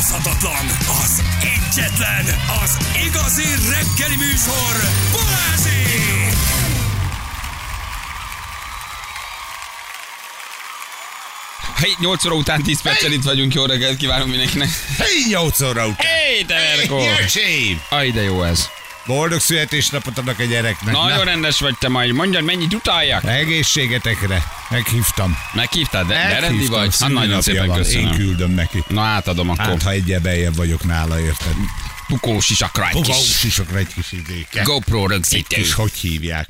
utánozhatatlan, az egyetlen, az igazi reggeli műsor, Balázsék! Hey, 8 óra után 10 perccel itt vagyunk, jó reggelt kívánunk mindenkinek. Hey, 8 óra után. Hey, te! Jöcsém! Aj, de jó ez. Boldog születésnapot adok a gyereknek. Nagyon Na, rendes vagy te majd. Mondjad, mennyit utaljak? Egészségetekre. Meghívtam. Meghívtad, de, de rendi vagy? Hát nagyon szépen van, Én köszönöm. küldöm neki. Na átadom akkor. Hát, ha egyel beljebb vagyok nála, érted? Pukós is akar egy kis Fogós is egy kis idéke. GoPro Egy rögzítő. kis, hogy hívják?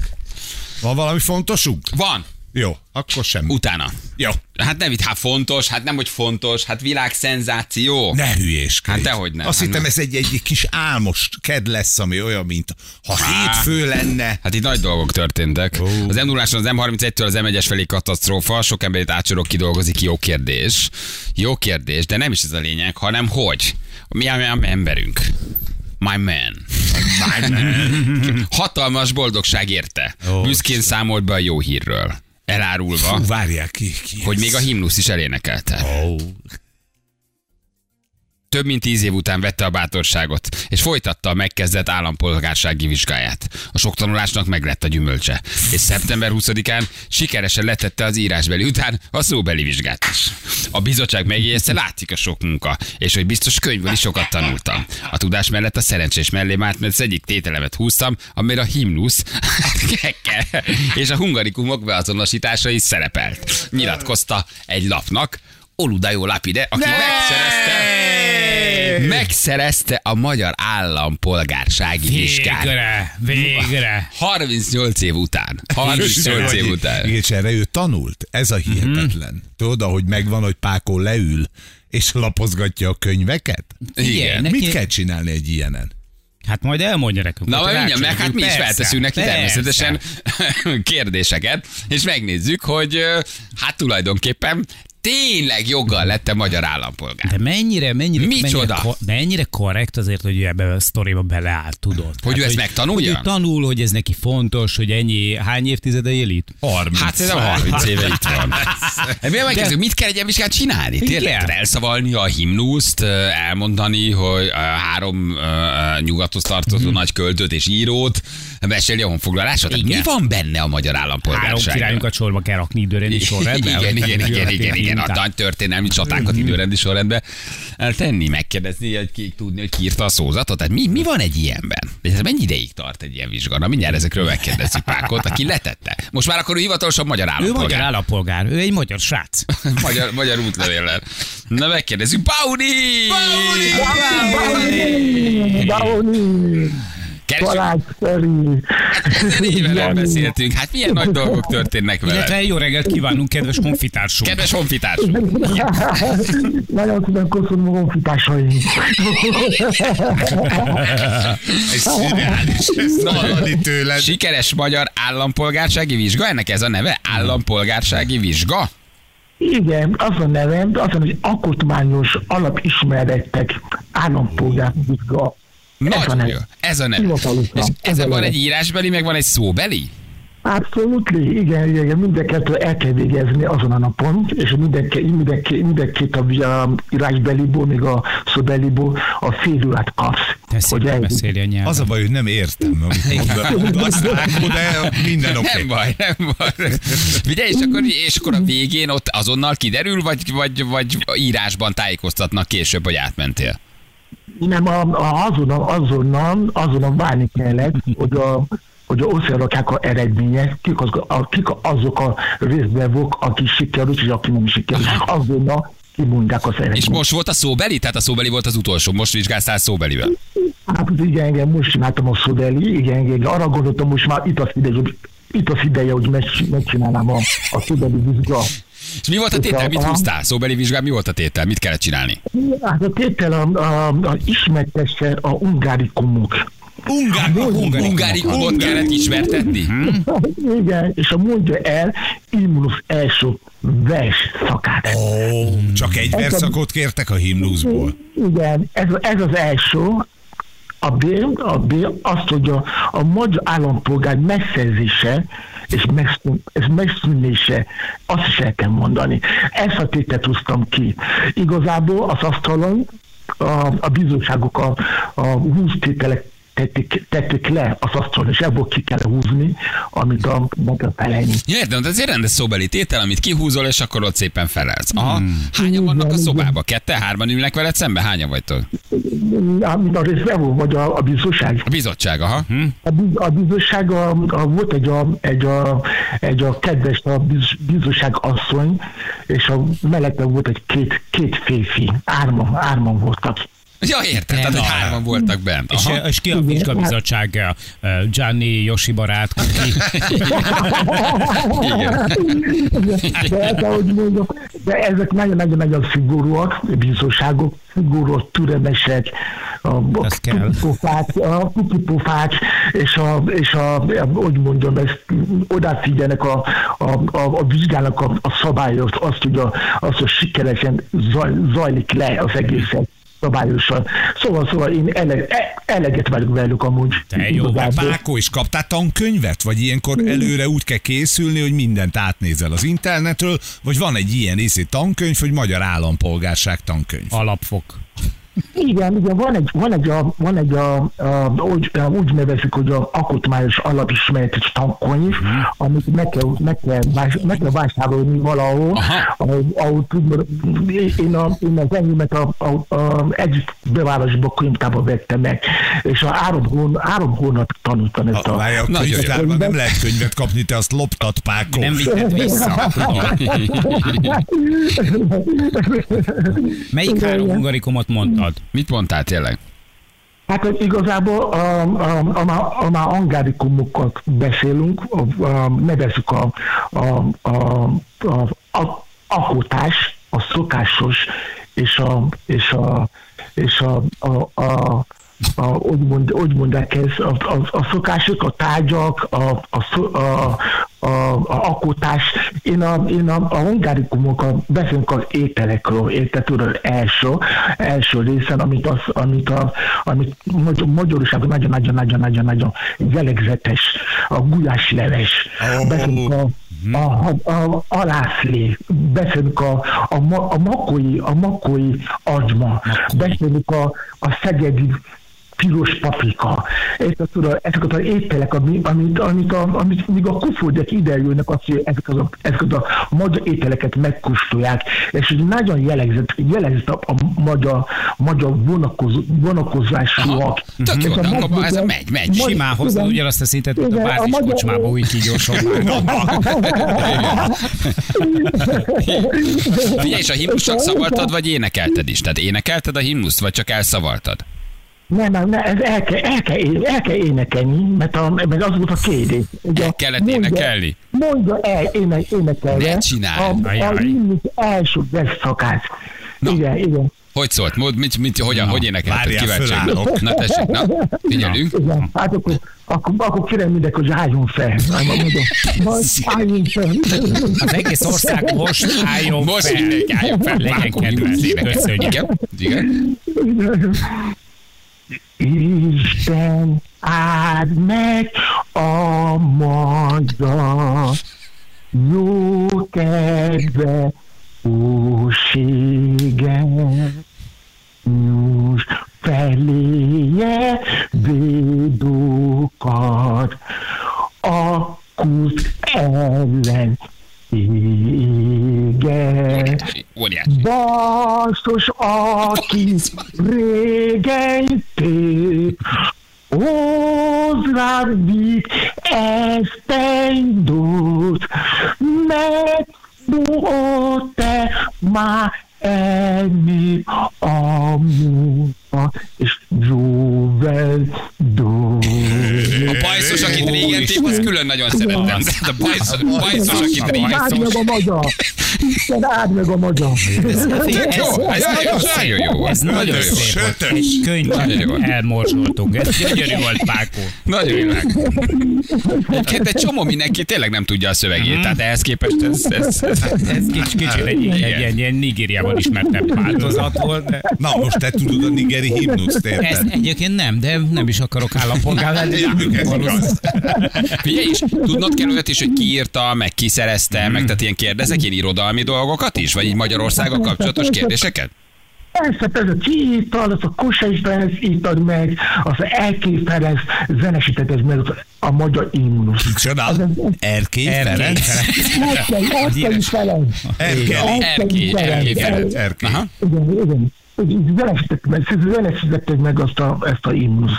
Van valami fontosunk? Van, Jó, akkor sem. utána. Jó. Hát nem itt, hát fontos, hát nem, hogy fontos, hát világszenzáció. Ne hülyéskedj. Hát dehogy nem. Azt Hát hittem, nem. ez egy, egy kis álmos ked lesz, ami olyan, mint ha hétfő lenne. Hát itt nagy dolgok történtek. Ó. Az m 0 az M31-től az M1-es felé katasztrófa, sok embert átsorok kidolgozik, jó kérdés. Jó kérdés, de nem is ez a lényeg, hanem hogy. Mi a, mi emberünk? My man. Hatalmas boldogság érte. Ó, Büszkén számolt be a jó hírről. Elárulva, Fú, várják ki, ki hogy ez? még a himnusz is elénekelte. Ó, Több mint tíz év után vette a bátorságot, és folytatta a megkezdett állampolgársági vizsgáját. A sok tanulásnak meglett a gyümölcse, és szeptember 20-án sikeresen letette az írásbeli után a szóbeli vizsgát is. A bizottság megjegyezte, látszik a sok munka, és hogy biztos könyvből is sokat tanultam. A tudás mellett a szerencsés mellém állt, mert az egyik tételemet húztam, amire a himnusz és a hungarikumok beazonosítása is szerepelt. Nyilatkozta egy lapnak, Oludajó Lapide, aki megszerezte megszerezte a magyar állampolgársági vizsgát. Végre, végre. 38 év után. 38 év után. Igen, és erre ő tanult. Ez a hihetetlen. Tudod, ahogy megvan, hogy Pákó leül, és lapozgatja a könyveket? Igen. Neki- Mit kell csinálni egy ilyenen? Hát majd elmondja nekünk. Na, majd mindjárt, meg hát mi is rácsörgünk. felteszünk neki Persze, természetesen persze. kérdéseket, és megnézzük, hogy hát tulajdonképpen tényleg joggal lett magyar állampolgár. De mennyire, mennyire, Micsoda? mennyire, mennyire korrekt azért, hogy ő ebbe a sztoriba beleáll, tudod? Hogy ő ezt megtanulja? Hogy ő tanul, hogy ez neki fontos, hogy ennyi, hány évtizede él itt? 30. Hát ez a 30 éve itt van. Miért megkezdődik, mit kell egy ilyen vizsgát csinálni? Tényleg Igen. elszavalni a himnuszt, elmondani, hogy ö, három ö, nyugathoz tartozó nagy költőt és írót, mesélni a honfoglalásot. Tehát mi van benne a magyar Három állampolgárságban? királyunkat sorba kell rakni időrendi sorrendben. Igen, igen, igen, igen, igen, a Után. nagy történelmi csatákat időrendi sorrendbe tenni, megkérdezni, hogy ki tudni, hogy ki írta a szózatot. Tehát mi, mi van egy ilyenben? De ez mennyi ideig tart egy ilyen vizsga? Na mindjárt ezekről megkérdezzük Pákot, aki letette. Most már akkor ő hivatalosan magyar Ő magyar állampolgár. állampolgár, ő egy magyar srác. magyar, magyar útlevéllel. Na megkérdezzük. Pauni! Dauni, Keresünk. Balázs Feri. Nem beszéltünk. Hát milyen nagy dolgok történnek vele. Illetve jó reggelt kívánunk, kedves honfitársunk. Kedves honfitárs. Nagyon szépen köszönöm a honfitársaim. Ez szürreális. Tőled. Sikeres magyar állampolgársági vizsga? Ennek ez a neve? Állampolgársági vizsga? Igen, az a nevem, az, hogy alkotmányos alapismeretek állampolgárvizsga. Ez a Nagyon neve. jó. Ez a neve. És Ez ezen van egy írásbeli, meg van egy szóbeli? Abszolút, igen, igen, igen, mind a kettő el kell végezni azon a napon, és mindenki, mindenki, mindenkit a, a írásbeliból, még a szóbeliból a fél órát kapsz. Te szépen beszéli a nyelven. Az a baj, hogy nem értem, amit mond. Azt vágod, de minden oké. Nem baj, nem baj. Ugye, és akkor, és akkor a végén ott azonnal kiderül, vagy, vagy, vagy írásban tájékoztatnak később, hogy átmentél? Nem, a, a, azonnal, azonnal, azonnal várni kellett, hogy a hogy összerakják a eredmények, kik, az, a, kik azok a részbevők, akik sikerült, és aki nem sikerült. Azonnal kimondják az eredményt. És most volt a szóbeli? Tehát a szóbeli volt az utolsó, most vizsgáztál szóbelivel. Hát igen, igen, most csináltam a szodeli, igen, igen, arra gondoltam, most már itt az ideje, itt az ideje, hogy meg- megcsinálnám a, a szodeli vizsga. És mi volt a tétel? Mit húztál? Szóbeli vizsgál, mi volt a tétel? Mit kellett csinálni? Hát a tétel a, a, a ismertesse a ungárikumok. Ungár, Ungárikumot kellett ismertetni? Hm? Igen, és a mondja el Immunus első vers szakát. Ó, csak egy verszakot kértek a himnuszból. Igen, ez, ez az első. A B, a B azt, hogy a, a magyar állampolgár megszerzése és megszűn, és megszűnése, azt is el kell mondani. Ezt a tétet húztam ki. Igazából az asztalon a, a bizottságok a, a 20 tételek tették, tették le az asztalon, és ebből ki kell húzni, amit a, kell felelni. Ja, értem, de ez egy rendes szóbeli tétel, amit kihúzol, és akkor ott szépen felelsz. Aha. Hányan vannak a szobában? Kette, hárman ülnek veled szembe? Hányan vagytok? Amit a részben vagy a, a bizottság. A bizottság, aha. Hm? A, biz- a bizottság, a, a, volt egy a, egy a, egy a kedves a biz, bizottság asszony, és a mellette volt egy két, két férfi, árman, árman voltak. Ja, értem, tehát hogy hárman voltak bent. És, Aha. és ki a vizsgabizottság? Gianni, Yoshi barát, Kuki. De, ez, ahogy mondom, de ezek nagyon-nagyon-nagyon szigorúak, bizottságok, szigorúak, türelmesek, a, kukipofák, a kukipofák, és a, és a, hogy mondjam, ezt odafigyelnek a, a, a, a vizsgának a, a szabályot, azt, hogy, a, azt, hogy sikeresen zaj, zajlik le az egészet szabályosan. Szóval, szóval én ele, e- eleget vagyok velük amúgy. Te jó, Igazából. Pákó is kaptál tankönyvet? Vagy ilyenkor előre úgy kell készülni, hogy mindent átnézel az internetről? Vagy van egy ilyen részé tankönyv, hogy magyar állampolgárság tankönyv? Alapfok. Igen, igen, van egy, van egy, a, van egy a, a, úgy, a, úgy nevezik, hogy a alkotmányos alapismereti tankönyv, amit meg kell, meg, kell, vás, meg kell vásárolni valahol, ahol, ahol tudod, én, a, én az enyémet a, a, a, egy bevárosba könyvtárba vettem meg, és a három, hón, három hónap tanultam ezt A, a... a könyvtárban nem lehet könyvet kapni, te azt loptad, Pákó. Nem vitted vissza. Melyik három hungarikumot mondtad? Mit mondtál tényleg? Hát hogy igazából a, a, a, a, már angárikumokkal beszélünk, a, a, nevezzük a, a, a, a, a alkotás, a szokásos és a, és a, és a, a, a a, hogy, mond, hogy mondják ez, a, a, a szokások, a tárgyak, a, a, a, a, a alkotás. Én a, én a, a hungárikumokkal beszélünk az ételekről, érted, tudod, első, első részen, amit, az, amit, a, amit Magy- Magyarországon nagyon-nagyon-nagyon-nagyon jellegzetes, a gulyásleves, Ó. beszélünk a, a, a, a alászlé, beszélünk a, a, a makói, a makói agyma, beszélünk a, a szegedi piros paprika. Ezt, tudod, ezeket az ételek, ami- amit, amit, a, amit míg a kufódek ide jönnek, azt, hogy ezeket a, ezeket a magyar ételeket megkóstolják, és hogy nagyon jellegzett, jellegzett a, a magyar, magyar vonakozó, vonakozásúak. Tök jó, És a magyar- ez megy, megy. Simán igen. ugyanazt a szintet, mint a a bázis magyar- kocsmába, úgy kígyóson Figyelj, és a himnusz csak szavaltad, vagy énekelted is? Tehát énekelted a himnuszt, vagy csak elszavaltad? Nem, nem, nem, ez el kell, el kell, el kell énekelni, mert, a, mert az volt a kérdés. Ugye, El kellett mondja- énekelni? Mondja el, éne, énekelje. Ne csináld. A, a Ajaj. himnusz első versszakát. Igen, igen. Hogy szólt? Mód, mit, mit, hogyan, hogy énekelted? Kíváncsi. Na tessék, na, figyelünk. Igen, hát akkor, akkor, akkor kérem mindenki, hogy álljon fel. Álljunk fel. Az egész ország most álljon Most fel. mindenki álljon fel. Legyen kedves. Köszönjük. Igen, igen. Isten áld a magyar jó kedve óséget. A bajszos, akit régen tép, az külön nagyon szeretem. Tehát a bajszos, bajszos akit régen Áld meg a magyar! Isten áld meg a jó, ez nagyon jó. Ez nagyon szép könyvet elmorzsoltunk. Ez gyönyörű volt, Pákó. Nagyon jó. Egyébként egy csomó mindenki tényleg nem tudja a szövegét, tehát ehhez képest ez, ez, ez Ez kicsit, kicsit egy, egy, ilyen Nigériában ismertebb változat volt, de Na, most te tudod a nigeri himnuszt, érted? egyébként nem, de nem is akarok állampolgár lenni. Ez. Figyelj is, tudnod kell olyat is, hogy ki írta, meg ki szerezte, meg tehát ilyen kérdezek, ilyen irodalmi dolgokat is, vagy így Magyarországgal kapcsolatos kérdéseket? Persze, persze, Csital, az a Kossuth Ferenc írtad meg, az Elké Ferenc zenesített meg az a magyar immunus. Micsoda? Erkély Erkély Ferenc? Erkély, Erkély Ferenc. Erkély. Erkély, Erkély Ferenc. Erkély. Igen, igen. Meg, zenesítettek meg azt a, ezt a imnusz,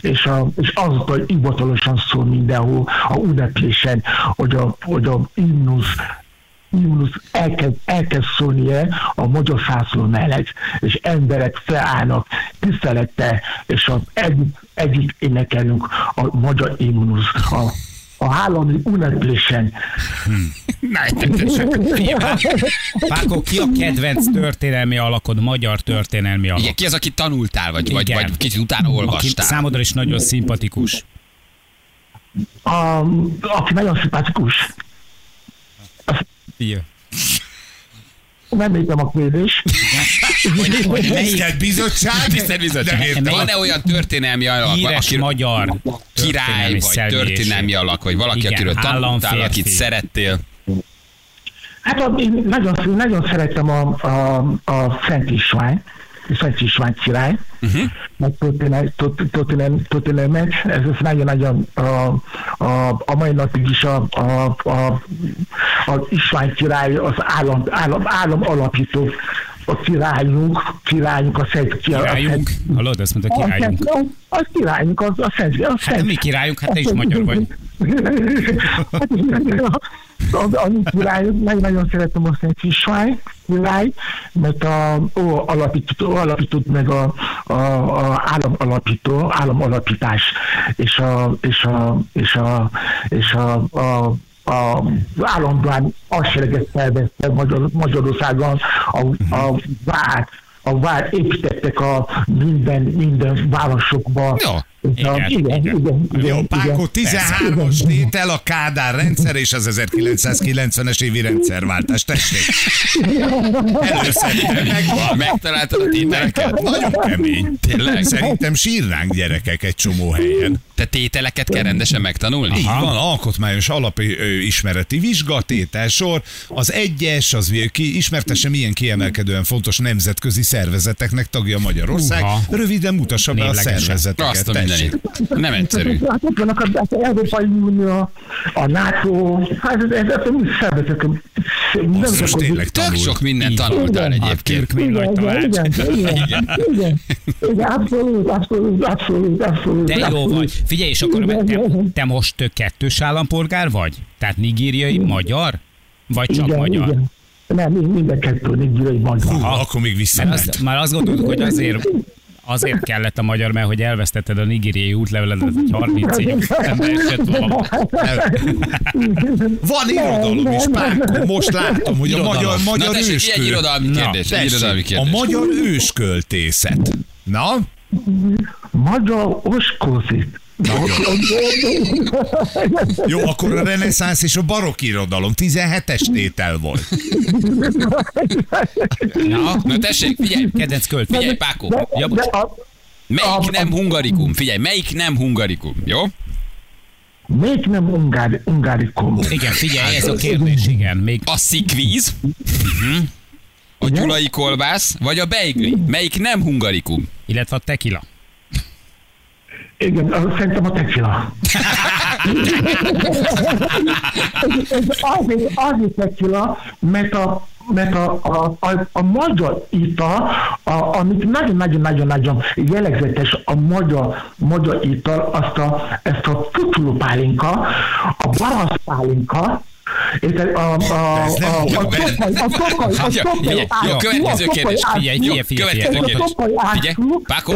és, a, és azóta hivatalosan szól mindenhol a ünneplésen, hogy a, hogy a imnusz imnusz elkezd, elkezd szólnie a magyar szászló mellett, és emberek felállnak tisztelettel, és az együtt, együtt énekelünk a magyar imnusz, a, a állami ünneplésen. Páko, ki a kedvenc történelmi alakod, magyar történelmi alak? Igen, ki az, aki tanultál, vagy, vagy, vagy kicsit utána Aki olvastál? számodra is nagyon szimpatikus. A, aki nagyon szimpatikus. Igen. Nem értem a kérdés. Tisztelt bizottság? Tisztelt bizottság, értem. van-e olyan történelmi alak, Híres aki magyar király, vagy történelmi alak, vagy valaki, Igen, akiről tanultál, akit szerettél? Hát a, én nagyon, nagyon szeretem a, a, a Szent István, Szent István király, uh-huh. meg történel, tört- történel, történelmet, ez nagyon-nagyon a, a, a mai napig is a, a, a, a István király az állam, állam, állam alapító, a királyunk, királyunk, a Szent király. Királyunk? Hallod, azt mondta királyunk. A, a, a királyunk, az a Szent, a Hát Szent mi királyunk, hát te is magyar vagy. A, a mi király, nagyon-nagyon szeretem a Szent István király, mert a, ó, alapított, ó, alapított meg a, a, a állam alapító, állam alapítás, és a, és a, és a, és a, a a államban hadsereget szervezte Magyar, Magyarországon, a, a vár, a vár építettek a minden, minden városokba. Jó. Igen, igen, igen. igen, igen, Jó, igen. 13-as tétel a Kádár rendszer és az 1990-es évi rendszerváltás. Tessék. Előszedtem, megvan. Megtaláltad a tételeket? Nagyon kemény. Tényleg? Szerintem sírnánk gyerekek egy csomó helyen. Te tételeket kell rendesen megtanulni? Így van, alkotmányos alapismereti vizsga, tételsor, az egyes, az ki, ismertesse milyen kiemelkedően fontos nemzetközi szervezeteknek tagja Magyarország. Röviden mutassa be a szervezeteket. A mindenit. Nem egyszerű. Hát ott vannak az Európai Unió, a NATO, hát ez, ez, ez a mi szervezetek. Basszus, tényleg Tök sok mindent tanultál egyébként. Nagy Igen, igen, igen, igen, igen, abszolút, abszolút, abszolút, abszolút. De jó vagy. Figyelj, és akkor te, te most kettős állampolgár vagy? Tehát nigériai magyar? Vagy csak igen, magyar? Igen. Nem, mind- minden kettő, nigériai magyar. Hú, akkor még azt, már azt gondoltuk, hogy azért azért kellett a magyar, mert hogy elvesztetted a nigériai útleveledet, egy 30 év esett valahol. Van irodalom is, Páko. Most látom, hogy a Irodalom. magyar, Na magyar tessék, őskö... egy irodalmi Na, kérdés. Egy irodalmi Tessék, a kérdés. magyar ősköltészet. Na? Magyar oskózit. Jó, akkor a reneszánsz és a barokk irodalom 17-es tétel volt. Na, Na tessék, figyelj, kedvenc költő. figyelj, Pákó. Ja, Melyik nem hungarikum? Figyelj, melyik nem hungarikum, jó? még nem ungári, ungárikum. Igen, figyelj, ez a kérdés, igen. Még A szikvíz, a gyulai kolbász, vagy a beigli? Melyik nem hungarikum? illetve a tequila. Igen, szerintem a tequila. Ez azért, azért tequila, mert a mert a, a, a, a magyar ital, a, amit nagyon-nagyon-nagyon-nagyon jellegzetes a magyar, magyar ital, azt a, ezt a kutyulópálinka, a baraszpálinka, Érted? A, a, Ez nem a, a, tokai, a tokai, a figyelj, jó, ágyú, következő a tokai kérdés. Figyelj, figyelj, figyelj, Következő figyelj. Figyelj, ágyú, Páko.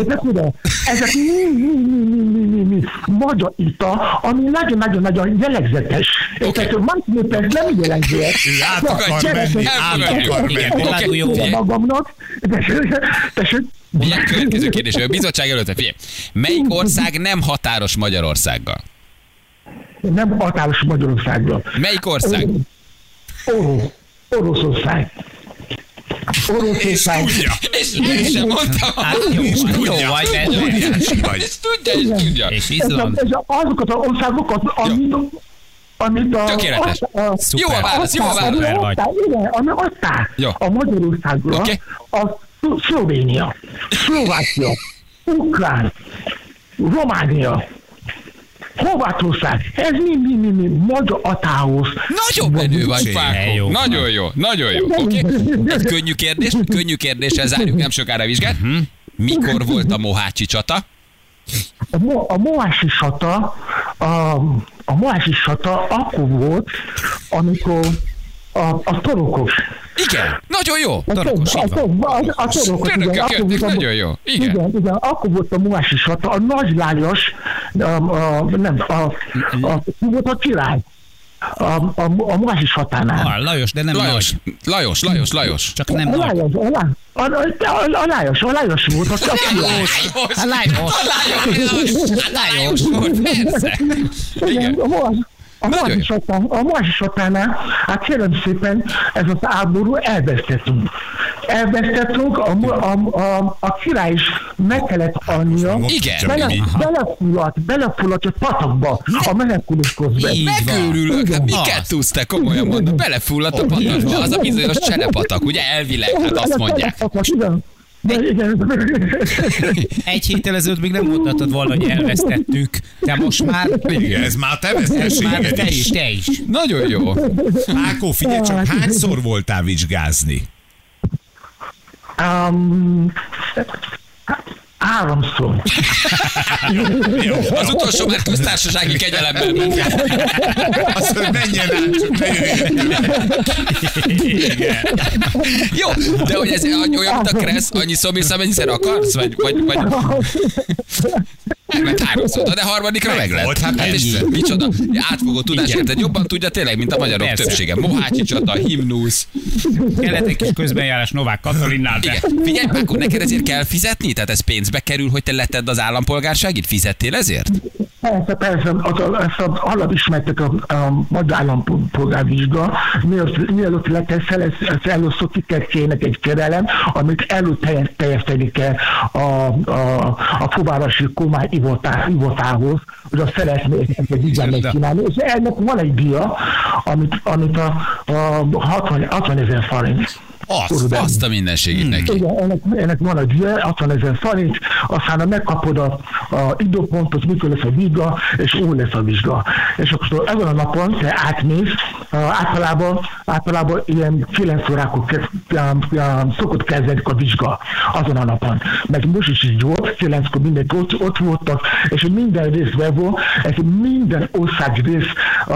ezek mi, mi, mi, mi, mi, mi, mi, magyar ita, ami nagyon-nagyon-nagyon jellegzetes. Okay. Más népek nem jellemzőek. Ő át akar menni, át akar menni. Figyelj. magamnak. Tessék. Figyelj, következő kérdés. A bizottság előtt, figyelj. Melyik ország nem határos Magyarországgal? Nem határos Magyarországról. Melyik ország? Orosz. Oroszország. És Oroszország. tudja. És én sem mondtam. Hát jó, jó vagy, vagy. És tudja, és tudja. És Ez a, Izland. ez a, azokat az országokat, amit, amit a... Tökéletes. a, a, Jó a válasz, jó a válasz. ami vagy. igen, ami aztán Jó. a Magyarországra, az Szlo- Szlovénia, Szlovákia, Ukrán, Románia, Horvátország, ez mi, mi, mi, mi, magyar atához. Nagyon menő vagy, Páko. jó. Nagyon jó, nagyon jó. Oké, egy könnyű kérdés, könnyű kérdéssel zárjuk nem sokára a vizsgát. Mikor volt a Mohácsi csata? A, mo- a Moási sata, a, a Moási sata akkor volt, amikor a, a torokos. Igen, nagyon jó. A, Torokos, a, van. a, a, a torokos, Törökök igen, akkor jöttek, volt a- nagyon jó. Igen. Igen, igen, akkor volt a Moási sata, a Nagy Lányos, a, a, nem, a, a, volt a király, a, a, a Moási satánál. Ah, Lajos, de nem Lajos, nagy. Lajos, Lajos, Lajos. Csak nem A. Lányos, a, Lá- a, a, a, a Lányos, a Lányos volt a, a király. Hát Lajos. Lajos, Lajos volt, persze. Igen. A a a satánál, hát kérem szépen, ez az háború elvesztettünk. Elvesztettünk, a, a, a, a király is meg kellett Igen. bele, belefulladt, belefulladt egy patakba, a menekülés közben. Így. Megőrülök, hát miket tudsz te, komolyan mondom, belefulladt a patakba, az a bizonyos cserepatak, ugye elvileg, hát azt mondják. Igen. De igen. Egy héttel ezelőtt még nem mondhatod volna, hogy elvesztettük. De most már... Igen, ez már te Már veszteséged te is, is. te is. Nagyon jó. Ákó, figyelj csak, hányszor voltál vizsgázni? Um, háromszor. Az utolsó már köztársasági kegyelemben ment. Azt mondja, menjen át, csak ne jöjjön. Jó, de hogy ez olyan, mint a kressz, annyi szomérsz, amennyiszer akarsz? Vagy, vagy, vagy... Mert háromszor, de harmadikra meg lett. Volt, hát hát és micsoda, átfogó tudás, érted? Jobban tudja tényleg, mint a magyarok Persze. többsége. Mohácsi csata, himnusz. Kellett egy kis közbenjárás Novák Katalinnál, de... Igen. Figyelj, akkor neked ezért kell fizetni? Tehát ez pénzbe kerül, hogy te letted az állampolgárságit? Fizettél ezért? Persze, persze, az, a- ezt az alapismertek a, a magyar állampolgárvizsga, mielőtt, leteszel, ez, ez először ki kell kérnek egy kérelem, amit előtt teljesíteni kell a, a, a fővárosi kormány ivotá, ivotához, hogy azt szeretné ezt vizsgát Micsoda. megcsinálni, és ennek van egy dia, amit, amit a, a 60, 60 ezer forint. Azt, Körülbelül. Azt a mindenségét neki. Igen, ennek, ennek van egy díja, 60 ezer forint, aztán ha megkapod a, a időpontot, mikor lesz a vizsga, és úgy lesz a vizsga. És akkor ezen a napon te átmész, általában, általában ilyen 9 órákor ke, um, um, szokott kezdeni a vizsga azon a napon. Meg most is így volt, 9-kor mindenki ott, ott voltak, és minden részben volt, ez minden ország rész a,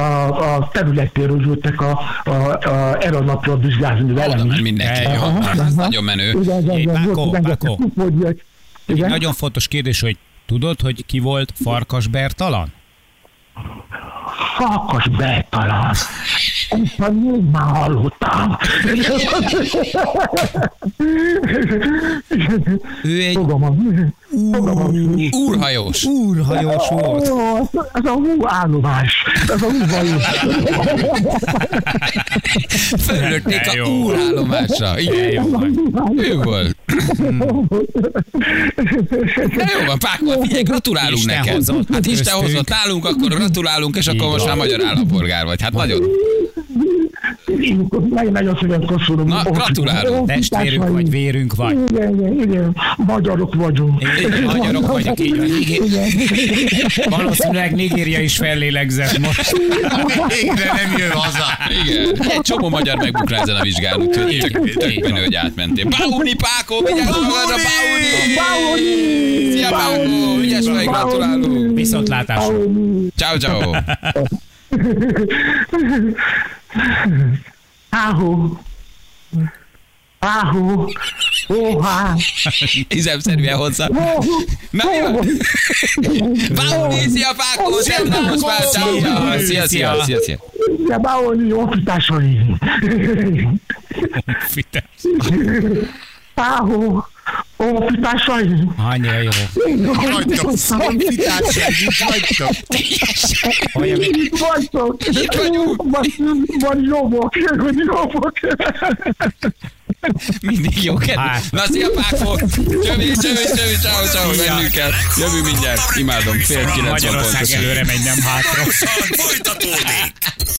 a területéről jöttek a, a, a, erre a napra vizsgázni velem Oda. Aha, aha. Nagyon menő. Igen, igen, Jé, igen, Pákó, volt rengeteg Pákó. kupodjak. Igen? Nagyon fontos kérdés, hogy tudod, hogy ki volt Farkas Bertalan? Fakas Bertalan. Ezt még már hallottam. Ő egy Fogalmam. Fogalmam. Úrhajós. úrhajós volt. Ó, Ez a hú állomás. Ez a hú hajós. Fölötték De a úrállomásra. Igen, Jó ő volt. De jó van, Pákó, figyelj, gratulálunk Isten neked. hozott Hát Isten hozott nálunk, akkor gratulálunk, és akkor most már magyar állampolgár vagy. Hát nagyon. Nagyon, nagyon szépen köszönöm. Na, gratulálunk. Testvérünk vagy, vérünk vagy. Igen, igen, igen. Magyarok vagyunk. Igen, magyarok vagyok, így van. Igen. Igen. Valószínűleg Nigéria is fellélegzett most. Végre nem jön haza. Igen, egy csomó magyar megbukra ezen a vizsgán, úgyhogy tök, tök menő, hogy átmentél. Pauni, Pákó, vigyázz magadra, Pauni! Szia, Pákó, vigyázz meg, gratulálunk. Viszontlátásra. Ciao, ciao. Áhó. Áhó. Óhá. Üzemszerűen hozzá. Na jó. Pauni, szia, Pákó, szia, ciao, ciao. Szia, szia, szia, szia. Ja, Báolni, honfitársai. Áhó. Honfitársai. Annyira jó. Hagytok. Olyan, mint Itt vagytok. Itt vagyunk. Van jobbok, van jobbok. Mindig jó kedv. Hát. Na, szia, Pákó. Csövi, csövi, csövi, ciao, ciao, mennünk kell. Jövő mindjárt. Imádom, fél kilenc van Magyarország előre megy, nem hátra. Folytatódik.